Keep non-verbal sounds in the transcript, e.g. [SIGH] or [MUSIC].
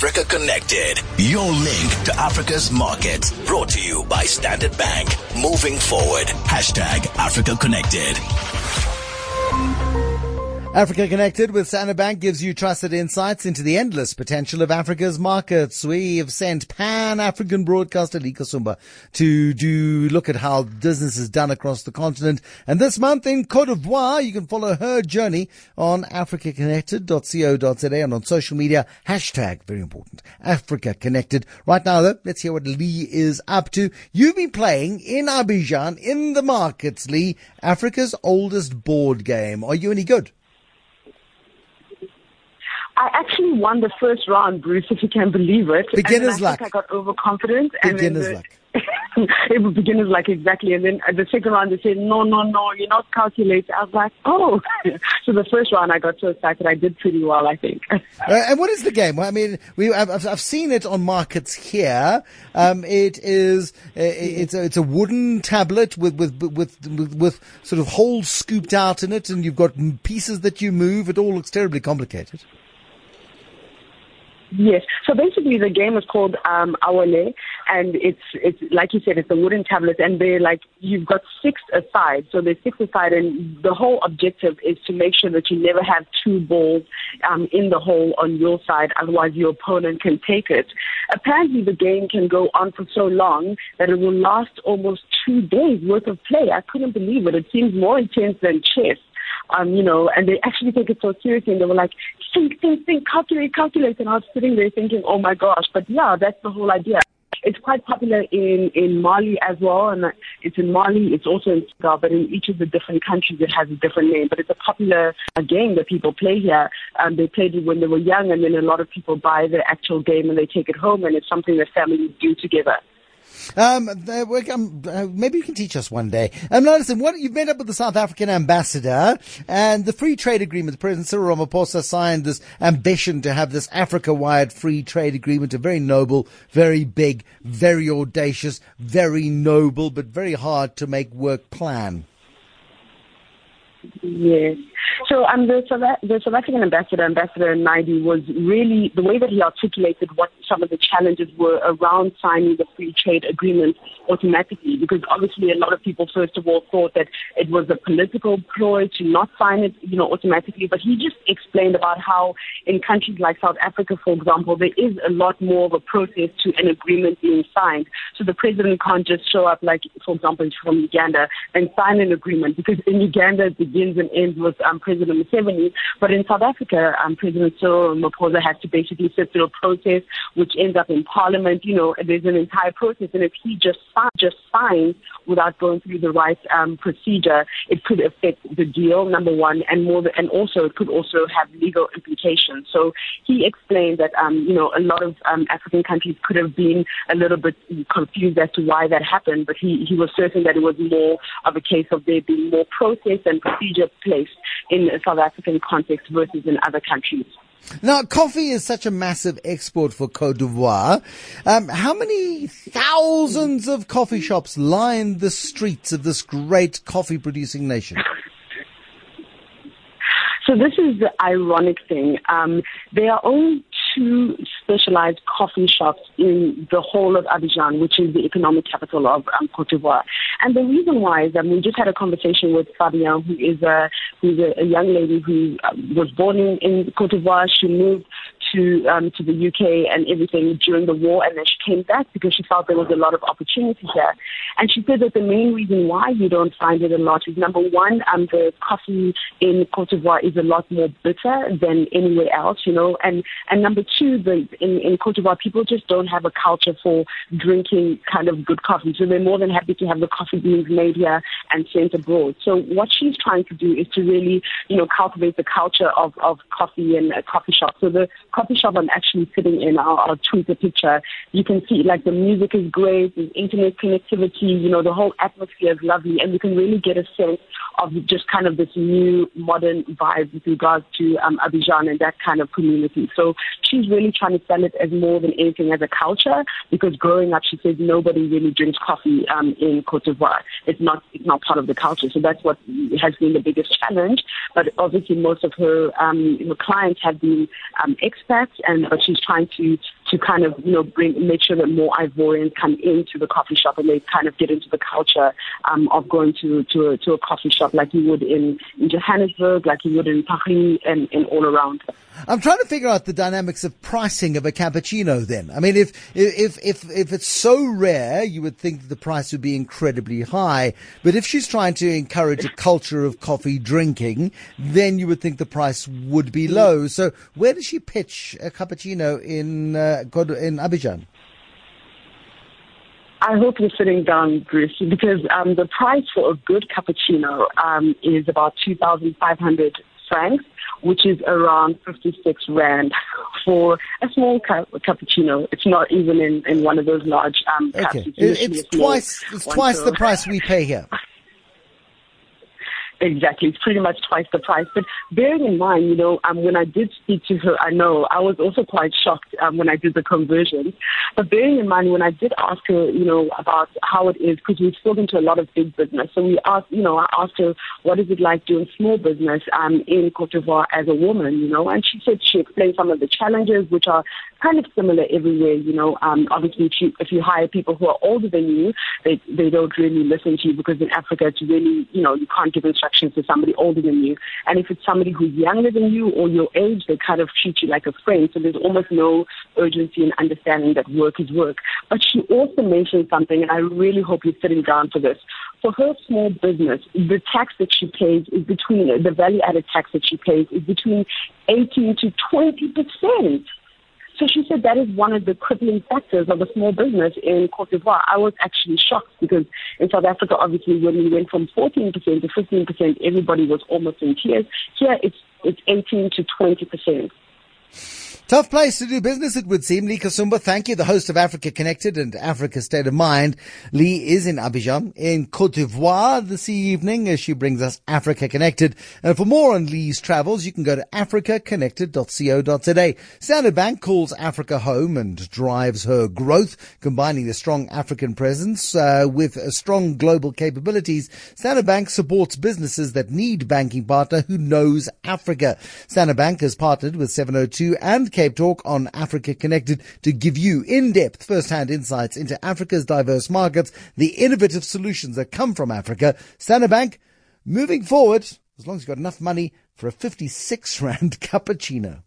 Africa Connected, your link to Africa's markets. Brought to you by Standard Bank. Moving forward. Hashtag Africa Connected. Africa Connected with Standard Bank gives you trusted insights into the endless potential of Africa's markets. We have sent Pan-African broadcaster Lee Kasumba to do look at how business is done across the continent. And this month in Cote d'Ivoire, you can follow her journey on africaconnected.co.za and on social media. Hashtag, very important, Africa Connected. Right now though, let's hear what Lee is up to. You've been playing in Abidjan in the markets, Lee, Africa's oldest board game. Are you any good? I actually won the first round, Bruce, if you can believe it. Beginner's and luck. I think I got overconfident. Beginner's and then luck. [LAUGHS] it was beginner's luck, exactly. And then at the second round, they said, no, no, no, you're not calculating. I was like, oh. [LAUGHS] so the first round, I got so excited. I did pretty well, I think. [LAUGHS] Uh, and what is the game? I mean, we I've, I've I've seen it on markets here. Um, it is uh, it's a, it's a wooden tablet with, with with with with sort of holes scooped out in it, and you've got pieces that you move. It all looks terribly complicated. Yes. So basically, the game is called um, Awale, and it's it's like you said, it's a wooden tablet, and they're like you've got six aside. So there's six aside, and the whole objective is to make sure that you never have two balls um, in the hole on your side, otherwise your opponent can take it. Apparently, the game can go on for so long that it will last almost two days worth of play. I couldn't believe it. It seems more intense than chess um, you know, and they actually take it so seriously and they were like, think, think, think, calculate, calculate. And I was sitting there thinking, oh my gosh. But yeah, that's the whole idea. It's quite popular in, in Mali as well, and it's in Mali, it's also in Senegal, but in each of the different countries it has a different name. But it's a popular uh, game that people play here. Um, they played it when they were young, and then a lot of people buy the actual game and they take it home, and it's something that families do together. Um, uh, maybe you can teach us one day. Um, listen, what you've met up with the South African ambassador and the free trade agreement. The President Cyril Ramaphosa signed this ambition to have this Africa-wide free trade agreement. A very noble, very big, very audacious, very noble, but very hard to make work plan. Yes. So um, the, the South African ambassador, Ambassador Naidi, was really the way that he articulated what some of the challenges were around signing the free trade agreement automatically, because obviously a lot of people first of all thought that it was a political ploy to not sign it, you know, automatically. But he just explained about how in countries like South Africa, for example, there is a lot more of a process to an agreement being signed. So the president can't just show up, like for example, from Uganda and sign an agreement, because in Uganda it begins and ends with um, President Museveni. But in South Africa, um, President Cyril Ramaphosa has to basically sit through a process which ends up in Parliament. You know, there's an entire process, and if he just just signs without going through the right um, procedure, it could affect the deal. Number one, and more, th- and also it could also have legal implications. So he explained that um, you know a lot of um, African countries could have been a little bit confused as to why that happened, but he he was certain that it was more of a case of there being more process and procedure placed in a South African context versus in other countries. Now, coffee is such a massive export for Cote d'Ivoire. Um, how many thousands of coffee shops line the streets of this great coffee producing nation? [LAUGHS] So this is the ironic thing. Um, there are only two specialized coffee shops in the whole of Abidjan, which is the economic capital of um, Cote d'Ivoire. And the reason why is that we just had a conversation with Fabian, who is a who's a, a young lady who um, was born in, in Cote d'Ivoire. She moved to um, to the UK and everything during the war, and then she came back because she felt there was a lot of opportunity here. And she said that the main reason why you don't find it a lot is number one, um, the coffee in Cote d'Ivoire is a lot more bitter than anywhere else, you know, and and number two, the in, in Cote d'Ivoire people just don't have a culture for drinking kind of good coffee, so they're more than happy to have the coffee beans made here and sent abroad. So what she's trying to do is to really, you know, cultivate the culture of of coffee and uh, coffee shop. So the coffee shop I'm actually sitting in, I'll, I'll tweet a picture. You can see like the music is great, the internet connectivity, you know, the whole atmosphere is lovely, and you can really get a sense of just kind of this new modern vibe with regards to um, Abidjan and that kind of community. So she's really trying to sell it as more than anything as a culture because growing up, she says nobody really drinks coffee um, in Cote d'Ivoire. It's not it's not part of the culture. So that's what has been the biggest challenge. But obviously, most of her um, her clients have been um, expats and but she's trying to to kind of you know bring make sure that more Ivorians come into the coffee shop and they kind of get into the culture um, of going to to a, to a coffee shop like you would in, in Johannesburg, like you would in Paris, and, and all around. I'm trying to figure out the dynamics of pricing of a cappuccino. Then, I mean, if if if if it's so rare, you would think the price would be incredibly high. But if she's trying to encourage a culture of coffee drinking, then you would think the price would be low. So, where does she pitch a cappuccino in uh, in Abidjan? I hope you're sitting down, Bruce, because um, the price for a good cappuccino um, is about 2,500 francs, which is around 56 rand for a small cu- cappuccino. It's not even in, in one of those large um, cups. Okay, it's, it's twice it's twice the price we pay here. [LAUGHS] Exactly. It's pretty much twice the price. But bearing in mind, you know, um, when I did speak to her, I know I was also quite shocked um, when I did the conversion. But bearing in mind, when I did ask her, you know, about how it is, because we've spoken to a lot of big business. So we asked, you know, I asked her, what is it like doing small business um, in Cote d'Ivoire as a woman, you know? And she said she explained some of the challenges, which are kind of similar everywhere, you know. Um, obviously, if you, if you hire people who are older than you, they, they don't really listen to you because in Africa, it's really, you know, you can't give instructions instructions to somebody older than you. And if it's somebody who's younger than you or your age, they kind of treat you like a friend. So there's almost no urgency in understanding that work is work. But she also mentioned something, and I really hope you're sitting down for this. For her small business, the tax that she pays is between, the value added tax that she pays is between 18 to 20 percent. Said that is one of the crippling factors of a small business in Cote d'Ivoire. I was actually shocked because in South Africa, obviously, when we went from 14% to 15%, everybody was almost in tears. Here, it's, it's 18 to 20%. Tough place to do business, it would seem. Lee Kasumba, thank you. The host of Africa Connected and Africa State of Mind. Lee is in Abidjan in Cote d'Ivoire this evening as she brings us Africa Connected. And for more on Lee's travels, you can go to africaconnected.co.za. Standard Bank calls Africa home and drives her growth, combining the strong African presence uh, with strong global capabilities. Standard Bank supports businesses that need banking partner who knows Africa. Standard Bank has partnered with 702 and Cape Talk on Africa Connected to give you in-depth first-hand insights into Africa's diverse markets, the innovative solutions that come from Africa. Standard Bank, moving forward, as long as you've got enough money for a 56 [LAUGHS] rand cappuccino.